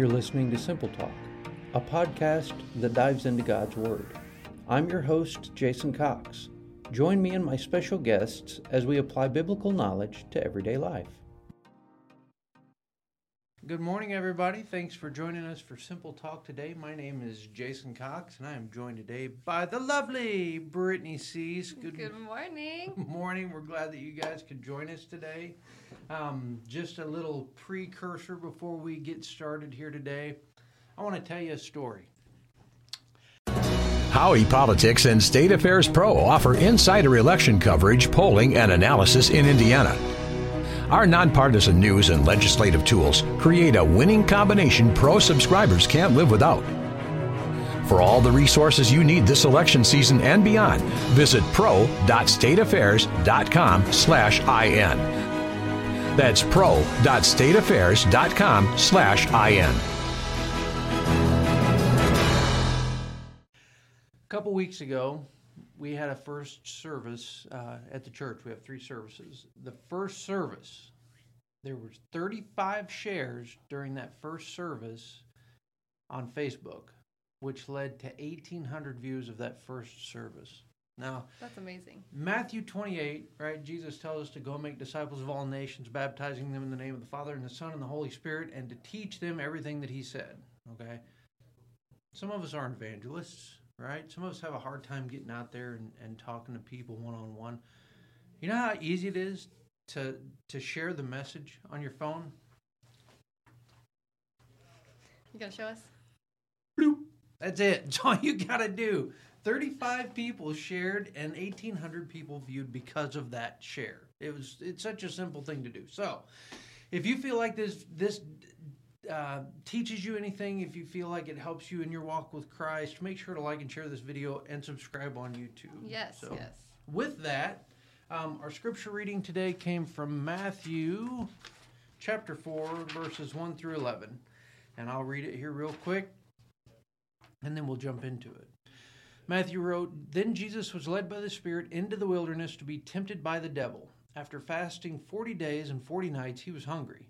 You're listening to Simple Talk, a podcast that dives into God's Word. I'm your host, Jason Cox. Join me and my special guests as we apply biblical knowledge to everyday life. Good morning, everybody. Thanks for joining us for Simple Talk today. My name is Jason Cox, and I am joined today by the lovely Brittney Sease. Good, morning. Good morning. Morning. We're glad that you guys could join us today. Um, just a little precursor before we get started here today. I want to tell you a story. Howey Politics and State Affairs Pro offer insider election coverage, polling, and analysis in Indiana. Our nonpartisan news and legislative tools create a winning combination pro subscribers can't live without. For all the resources you need this election season and beyond, visit pro.stateaffairs.com slash IN. That's pro.stateaffairs.com slash IN. A couple weeks ago, we had a first service uh, at the church. We have three services. The first service, there was 35 shares during that first service on Facebook, which led to 1,800 views of that first service. Now, that's amazing. Matthew 28, right? Jesus tells us to go make disciples of all nations, baptizing them in the name of the Father and the Son and the Holy Spirit, and to teach them everything that He said. Okay? Some of us aren't evangelists right? Some of us have a hard time getting out there and, and talking to people one on one. You know how easy it is to to share the message on your phone? You gonna show us? Bloop. That's it. That's all you gotta do. 35 people shared and 1800 people viewed because of that share. It was it's such a simple thing to do. So, if you feel like this this uh, teaches you anything, if you feel like it helps you in your walk with Christ, make sure to like and share this video and subscribe on YouTube. Yes, so, yes. With that, um, our scripture reading today came from Matthew chapter 4, verses 1 through 11. And I'll read it here real quick, and then we'll jump into it. Matthew wrote, Then Jesus was led by the Spirit into the wilderness to be tempted by the devil. After fasting 40 days and 40 nights, he was hungry.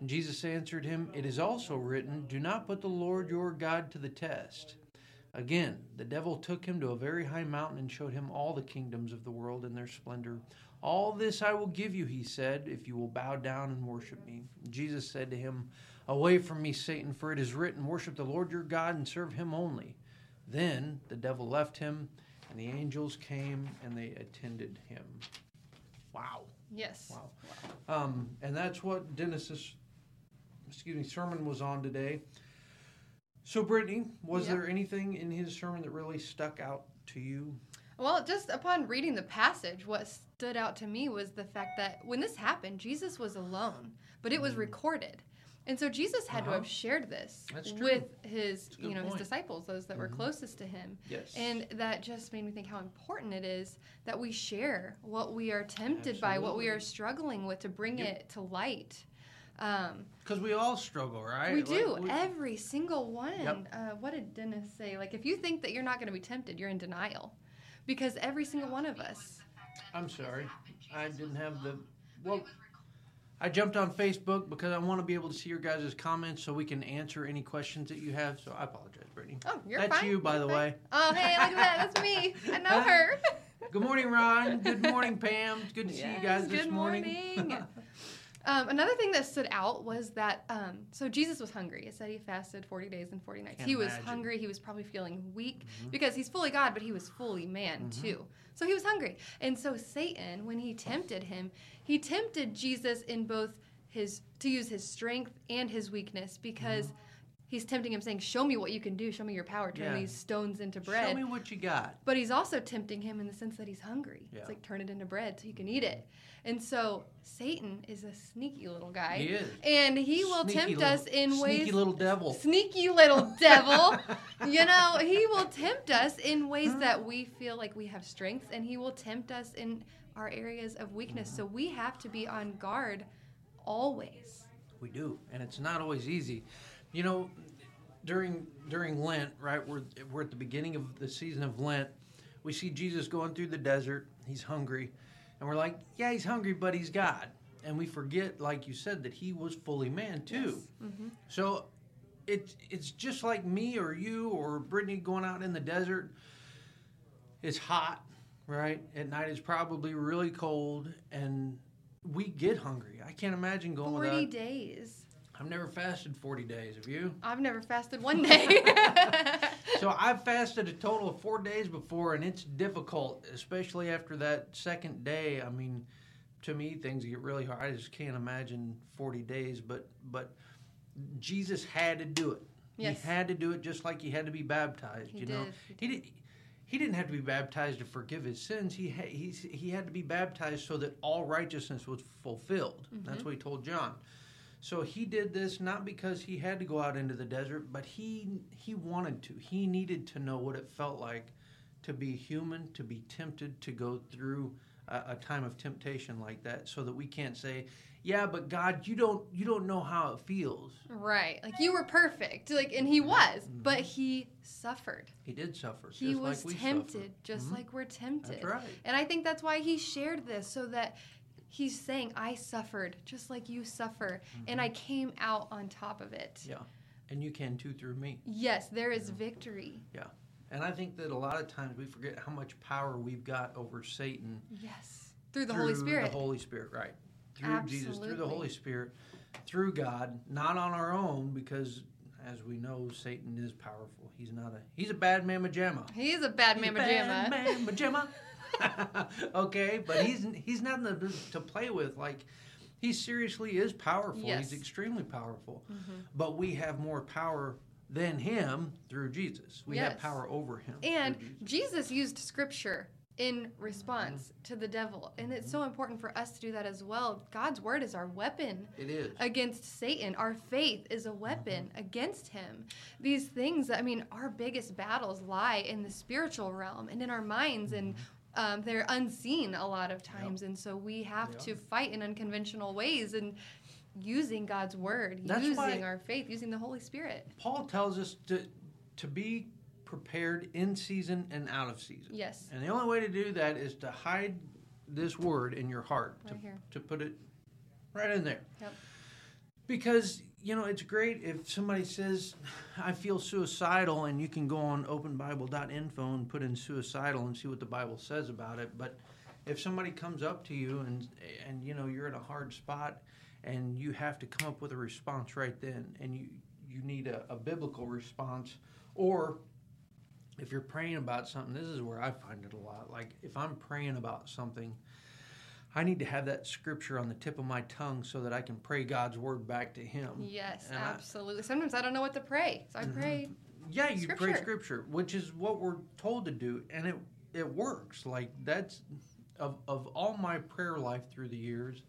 And Jesus answered him, It is also written, Do not put the Lord your God to the test. Again, the devil took him to a very high mountain and showed him all the kingdoms of the world and their splendor. All this I will give you, he said, if you will bow down and worship me. Jesus said to him, Away from me, Satan, for it is written, Worship the Lord your God and serve him only. Then the devil left him, and the angels came and they attended him. Wow. Yes. Wow. wow. Um, and that's what Dennis's excuse me, sermon was on today. So, Brittney, was there anything in his sermon that really stuck out to you? Well, just upon reading the passage, what stood out to me was the fact that when this happened, Jesus was alone, but it was mm. recorded. And so Jesus had uh-huh. to have shared this with his, you know, point. his disciples, those that mm-hmm. were closest to him. Yes. And that just made me think how important it is that we share what we are tempted Absolutely. by, what we are struggling with to bring yep. it to light. Because um, we all struggle, right? We do. we, Every single one. Yep. Uh, what did Dennis say? Like, if you think that you're not going to be tempted, you're in denial. Because every single one of us. I'm sorry. I didn't have the. Well, I jumped on Facebook because I want to be able to see your guys' comments so we can answer any questions that you have. So I apologize, Brittney. Oh, you're That's fine. you, by you're the fine. way. Oh, hey, look at that. That's me. I know her. Good morning, Ron. Good morning, Pam. Good to yes, see you guys this good morning. morning. Um, another thing that stood out was that um, so Jesus was hungry. It said he fasted 40 days and 40 nights. Can't he was imagine. hungry. He was probably feeling weak mm-hmm. because he's fully God, but he was fully man mm-hmm. too. So he was hungry. And so Satan, when he tempted him, he tempted Jesus in both his to use his strength and his weakness because mm-hmm. He's tempting him, saying, "Show me what you can do. Show me your power. Turn Yeah. these stones into bread." Show me what you got. But he's also tempting him in the sense that he's hungry. Yeah. It's like turn it into bread so you can eat it. And so Satan is a sneaky little guy. He is. And he will Sneaky tempt little- us in ways Sneaky little devil. sneaky little devil. you know, he will tempt us in ways that we feel like we have strengths and he will tempt us in our areas of weakness. So we have to be on guard always. We do, and it's not always easy. You know, during during Lent, right? We're we're at the beginning of the season of Lent. We see Jesus going through the desert. He's hungry, and we're like, yeah, he's hungry, but he's God. And we forget, like you said, that he was fully man too. Mm-hmm. So it's it's just like me or you or Brittney going out in the desert. It's hot, right? At night it's probably really cold, and we get hungry. I can't imagine going 40 without. days. I've never fasted 40 days. Have you? I've never fasted one day. So I've fasted a total of four days before, and it's difficult, especially after that second day. I mean, to me, things get really hard. I just can't imagine 40 days, but but Jesus had to do it. Yes. He had to do it just like he had to be baptized. He you know, did. he did. He didn't have to be baptized to forgive his sins. He ha- he's, he had to be baptized so that all righteousness was fulfilled. Mm-hmm. That's what he told John. So he did this not because he had to go out into the desert, but he he wanted to. He needed to know what it felt like to be human, to be tempted, to go through a, a time of temptation like that, so that we can't say, "Yeah, but God, you don't you don't know how it feels." right. Like you were perfect. Like and he was, but he suffered. He did suffer. He just was like we tempted suffer. just Mhm. like we're tempted. That's right. And I think that's why he shared this so that he's saying I suffered just like you suffer and I came out on top of it. Mm-hmm. Yeah, and you can too through me. Yes, there is victory. Yeah, and I think that a lot of times we forget how much power we've got over Satan Yes. Through the Holy Spirit. The Holy Spirit, right? Through Jesus, through the Holy Spirit, through God, not on our own, because as we know, Satan is powerful. He's not a he's a bad mamma jamma. He's a bad mamma jamma. mamma jamma. okay, but he's he's nothing to, to play with. Like he seriously is powerful. Yes. He's extremely powerful. Mm-hmm. But we have more power than him through Jesus. We have power over him. And Jesus. Jesus used scripture in response mm-hmm. to the devil. And it's so mm-hmm. important for us to do that as well. God's word is our weapon it is. against Satan. Our faith is a weapon mm-hmm. against him. These things, I mean, our biggest battles lie in the spiritual realm and in our minds, and um, they're unseen a lot of times. And so we have Yeah. to fight in unconventional ways and using God's word, That's using our faith, using the Holy Spirit. Paul tells us to to be prepared in season and out of season. Yes. And the only way to do that is to hide this word in your heart. Right to, here. to put it right in there. Yep. Because, you know, it's great if somebody says, I feel suicidal, and you can go on openbible.info and put in suicidal and see what the Bible says about it. But if somebody comes up to you and, and you know, you're in a hard spot and you have to come up with a response right then, and you, you need a, a biblical response, or if you're praying about something, this is where I find it a lot. Like if I'm praying about something, I need to have that scripture on the tip of my tongue so that I can pray God's word back to Him. Yes, And I- absolutely. Sometimes I don't know what to pray, so I mm-hmm. pray. Yeah, you pray Scripture. scripture, which is what we're told to do, and it it works. Like that's of of all my prayer life through the years,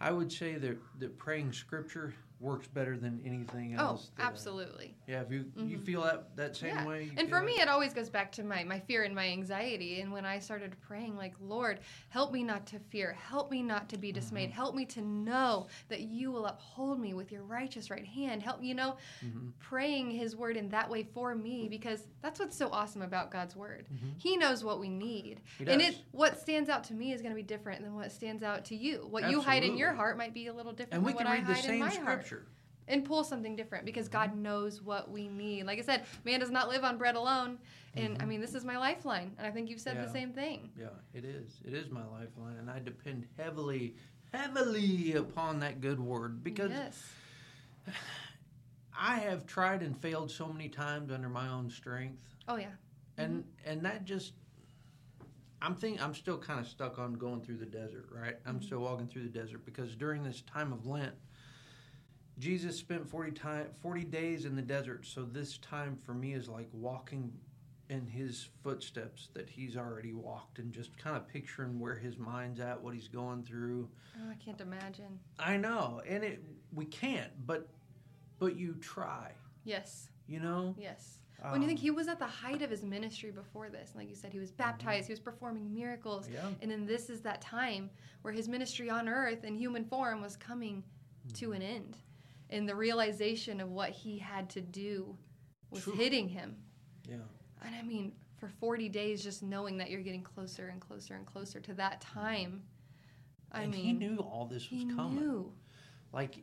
I would say that that praying scripture works better than anything Oh, else. I- absolutely. yeah, if you you feel that that same Yeah. way. And for me, it always goes back to my, my fear and my anxiety. And when I started praying, like, Lord, help me not to fear. Help me not to be dismayed. Mm-hmm. Help me to know that you will uphold me with your righteous right hand. Help, you know, Mm-hmm. praying his word in that way for me because that's what's so awesome about God's word. Mm-hmm. He knows what we need. He And it what stands out to me is going to be different than what stands out to you. What you hide in your heart might be a little different and we than can what read I the hide in same my heart scripture. and pull something different because Mm-hmm. God knows what we need. Like I said, man does not live on bread alone. And I mean, this is my lifeline. And I think you've said Mm-hmm. Yeah. the same thing. Yeah, it is. It is my lifeline, and I depend heavily, heavily upon that good word because yes. I have tried and failed so many times under my own strength, Oh, yeah. and Mm-hmm. and that just. I'm think I'm still kind of stuck on going through the desert, right? I'm Mm-hmm. still walking through the desert because during this time of Lent, Jesus spent 40 time 40 days in the desert, so this time for me is like walking in his footsteps that he's already walked and just kind of picturing where his mind's at, what he's going through. Oh, I can't imagine. I know, and it we can't, but but you try. Yes. You know? Yes. Um, when you think he was at the height of his ministry before this, like you said, he was mm-hmm. baptized, mm-hmm. he was performing miracles, yeah. and then this is that time where his ministry on earth in human form was coming mm-hmm. to an end, and the realization of what he had to do was True. hitting him. Yeah. And I mean, for 40 days, just knowing that you're getting closer and closer and closer to that time. I and mean, he knew all this was he coming. Knew. Like,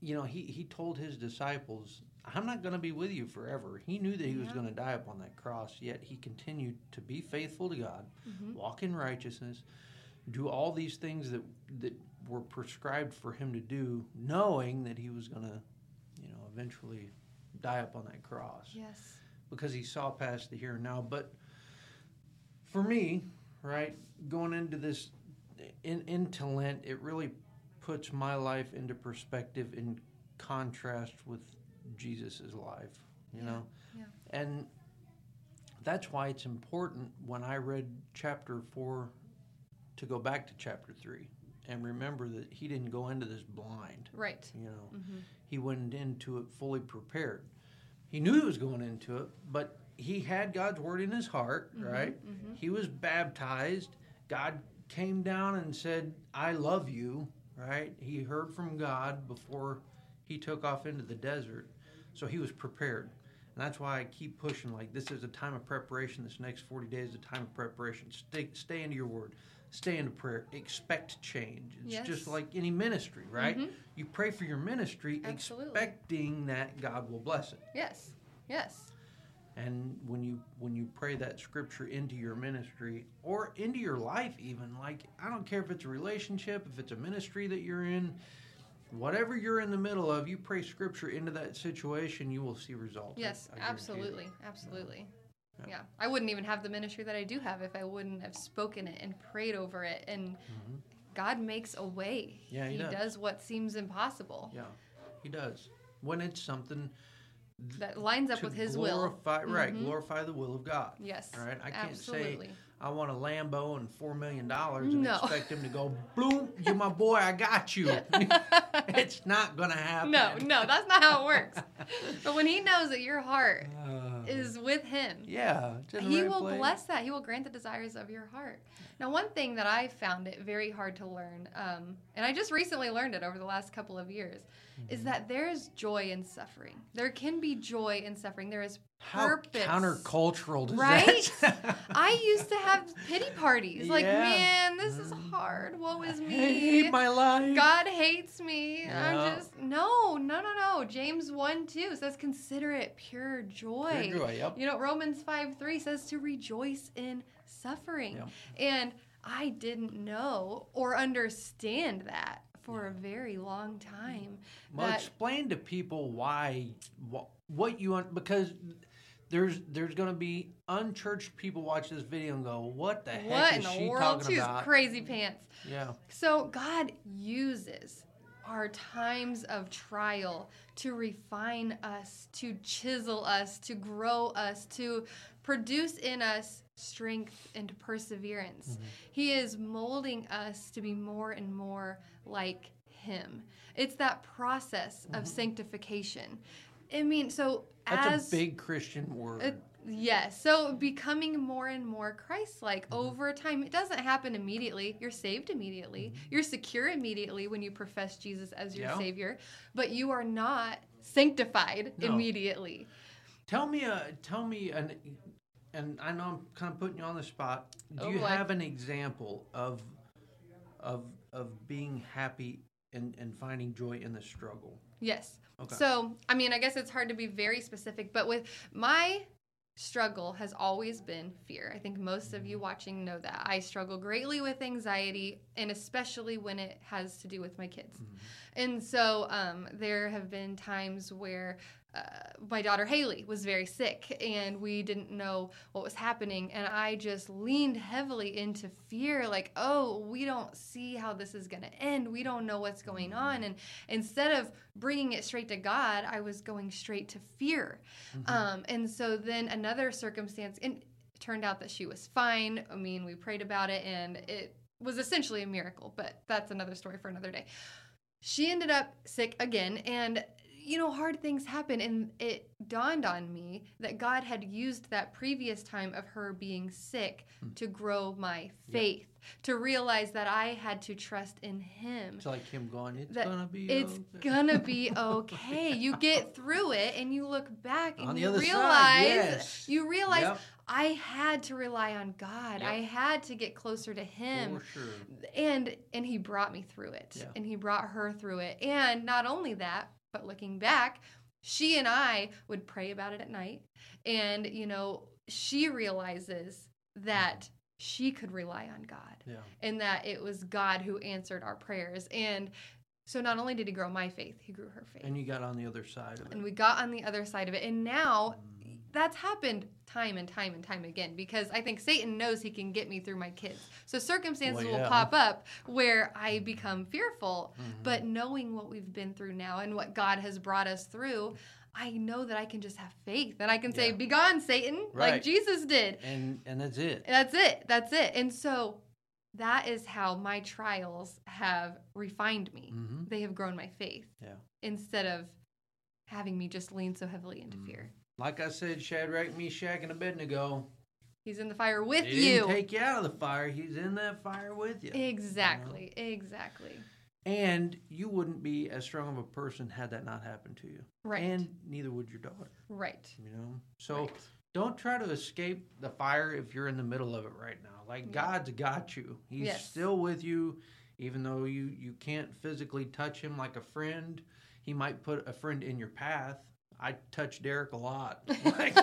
you know, he, he told his disciples, I'm not going to be with you forever. He knew that he yeah. was going to die upon that cross, yet he continued to be faithful to God, mm-hmm. walk in righteousness, do all these things that that were prescribed for him to do, knowing that he was going to, you know, eventually die up on that cross. Yes because he saw past the here and now. But for me, right, going into this in, into Lent, it really puts my life into perspective in contrast with Jesus's life, you yeah, know? Yeah. And that's why it's important when I read chapter four to go back to chapter three and remember that he didn't go into this blind. Right. You know, mm-hmm. he went into it fully prepared he knew he was going into it, but he had God's word in his heart, mm-hmm, right? Mm-hmm. He was baptized. God came down and said, I love you, right? He heard from God before he took off into the desert. So he was prepared. And that's why I keep pushing like this is a time of preparation. This next 40 days is a time of preparation. Stay, stay into your word. Stay into prayer. Expect change. It's yes. just like any ministry, right? Mm-hmm. You pray for your ministry Absolutely. expecting that God will bless it. Yes. Yes. And when you when you pray that scripture into your ministry or into your life even, like I don't care if it's a relationship, if it's a ministry that you're in, whatever you're in the middle of, you pray scripture into that situation, you will see results. Yes, I, I absolutely. Absolutely. Yeah. yeah. I wouldn't even have the ministry that I do have if I wouldn't have spoken it and prayed over it. And mm-hmm. God makes a way. Yeah, He, he does. does. what seems impossible. Yeah, He does. When it's something that lines up with His glorify, will. Right, mm-hmm. glorify the will of God. Yes. All right, I can't absolutely. say I want a Lambo and four million dollars and no. expect him to go, "Bloom, you my boy, I got you." it's not gonna happen. No, no, that's not how it works. but when He knows that your heart uh, is with Him, yeah, He will place. bless that. He will grant the desires of your heart. Now, one thing that I found it very hard to learn, um, and I just recently learned it over the last couple of years, mm-hmm. is that there's joy in suffering. There can be joy in suffering. There is purpose. How countercultural does right? that I used to have pity parties. Like, yeah. man, this is mm. hard. Woe is me. I hate my life. God hates me. Yeah. I'm just no, no, no, no. James 1 2 says, consider it pure joy. Pure joy, yep. You know, Romans 5 3 says to rejoice in suffering. Yep. And I didn't know or understand that for a very long time. Well, that, explain to people why what, what you want because there's there's going to be unchurched people watch this video and go, "What the heck what is in she the world? talking She's about?" crazy pants. Yeah. So God uses our times of trial to refine us, to chisel us, to grow us, to produce in us strength and perseverance. Mm-hmm. He is molding us to be more and more like Him. It's that process mm-hmm. of sanctification. I mean, so that's as, a big Christian word. Uh, yes. So becoming more and more Christ-like mm-hmm. over time. It doesn't happen immediately. You're saved immediately. Mm-hmm. You're secure immediately when you profess Jesus as your yeah. Savior, but you are not sanctified no. immediately. Tell me, uh, tell me an, and I know I'm kind of putting you on the spot. Do oh, you boy. have an example of, of, of being happy and, and finding joy in the struggle? Yes. Okay. So, I mean, I guess it's hard to be very specific, but with my struggle has always been fear. I think most of you mm-hmm. watching know that. I struggle greatly with anxiety, and especially when it has to do with my kids. Mm-hmm. And so um, there have been times where uh, my daughter Haley was very sick and we didn't know what was happening. And I just leaned heavily into fear like, oh, we don't see how this is going to end. We don't know what's going on. And instead of bringing it straight to God, I was going straight to fear. Mm-hmm. Um, and so then another circumstance, and it turned out that she was fine. I mean, we prayed about it and it was essentially a miracle, but that's another story for another day. She ended up sick again and you know, hard things happen. And it dawned on me that God had used that previous time of her being sick hmm. to grow my faith, to realize that I had to trust in Him. It's like Him going, it's gonna be It's okay. gonna be okay. you get through it and you look back and you realize, side, yes. you realize yep. I had to rely on God. Yep. I had to get closer to Him. For sure. And and He brought me through it. Yeah. And He brought her through it. And not only that, but looking back, she and I would pray about it at night. And, you know, she realizes that she could rely on God yeah. and that it was God who answered our prayers. And so not only did he grow my faith, he grew her faith. And you got on the other side of it. And we got on the other side of it. And now mm. That's happened time and time and time again because I think Satan knows he can get me through my kids. So circumstances well, yeah. will pop up where I become fearful, mm-hmm. but knowing what we've been through now and what God has brought us through, I know that I can just have faith and I can say, yeah. "Be gone, Satan," right. like Jesus did. And and that's it. That's it. That's it. And so that is how my trials have refined me. Mm-hmm. They have grown my faith. Yeah. Instead of having me just lean so heavily into mm. fear. Like I said, Shadrach, Meshach, and Abednego. He's in the fire with he you. Didn't take you out of the fire. He's in that fire with you. Exactly. You know? Exactly. And you wouldn't be as strong of a person had that not happened to you. Right. And neither would your daughter. Right. You know. So right. don't try to escape the fire if you're in the middle of it right now. Like yeah. God's got you. He's yes. still with you, even though you you can't physically touch him like a friend. He might put a friend in your path I touch Derek a lot. like,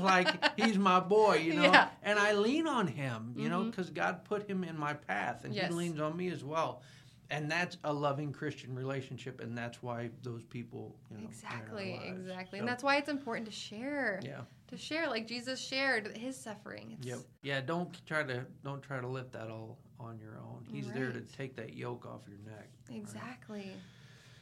like, he's my boy, you know. Yeah. And I lean on him, you mm-hmm. know, because God put him in my path and yes. he leans on me as well. And that's a loving Christian relationship, and that's why those people, you know, exactly, exactly, so, and that's why it's important to share. Yeah, to share like Jesus shared his suffering. It's, yep. Yeah. Don't try to don't try to lift that all on your own. He's right. there to take that yoke off your neck. Exactly. Right?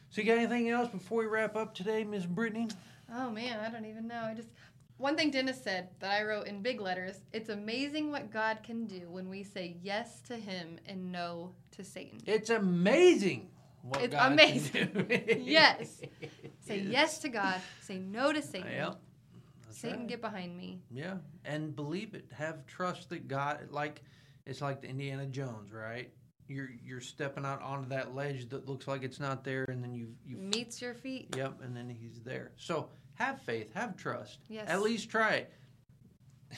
So you got anything else before we wrap up today, Miss Brittney? Oh man, I don't even know. I just one thing Dennis said that I wrote in big letters. It's amazing what God can do when we say yes to Him and no to Satan. It's amazing. What it's God amazing. yes. Say yes to God. Say no to Satan. Yep. Satan, right. get behind me. Yeah, and believe it. Have trust that God, like it's like the Indiana Jones, right? You're you're stepping out onto that ledge that looks like it's not there, and then you you meets your feet. Yep, and then he's there. So have faith, have trust. Yes. At least try it.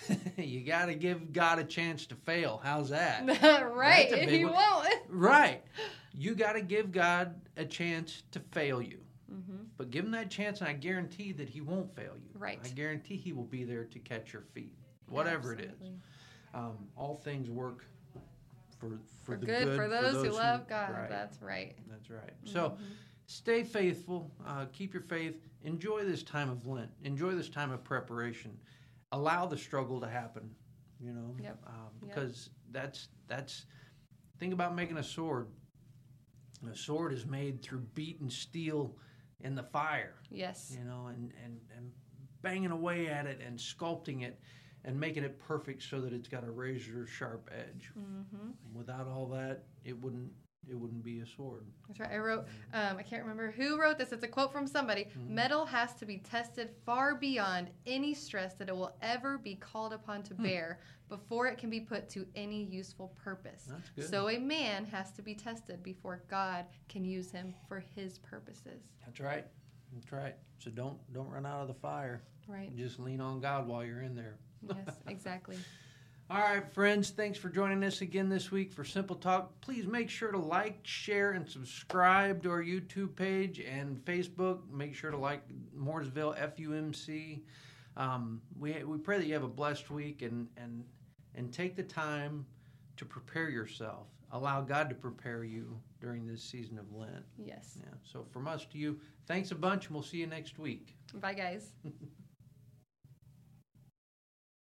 you got to give God a chance to fail. How's that? right. If he won't. right. You got to give God a chance to fail you. Mm-hmm. But give him that chance, and I guarantee that he won't fail you. Right. I guarantee he will be there to catch your feet, whatever it is. Um, all things work for for, for the good, good, for those, those who, love God. Right. That's right. That's right. Mm-hmm. So stay faithful. Uh, keep your faith. Enjoy this time of Lent. Enjoy this time of preparation. Allow the struggle to happen. You know, yep. um, because yep. that's that's. Think about making a sword. A sword is made through beaten steel in the fire. Yes. You know, and and and banging away at it and sculpting it and making it perfect so that it's got a razor sharp edge. Mm-hmm. Without all that, it wouldn't it wouldn't be a sword. That's right. I wrote. Um, I can't remember who wrote this. It's a quote from somebody. Mm-hmm. Metal has to be tested far beyond any stress that it will ever be called upon to hmm. bear before it can be put to any useful purpose. That's good. So a man has to be tested before God can use him for His purposes. That's right. That's right. So don't don't run out of the fire. Right. Just lean on God while you're in there. Yes, exactly. All right, friends, thanks for joining us again this week for Simple Talk. Please make sure to like, share, and subscribe to our YouTube page and Facebook. Make sure to like Mooresville FUMC. Um, we, we pray that you have a blessed week and, and, and take the time to prepare yourself. allow God to prepare you during this season of Lent. Yes. Yeah. So from us to you, thanks a bunch, and we'll see you next week. Bye, guys.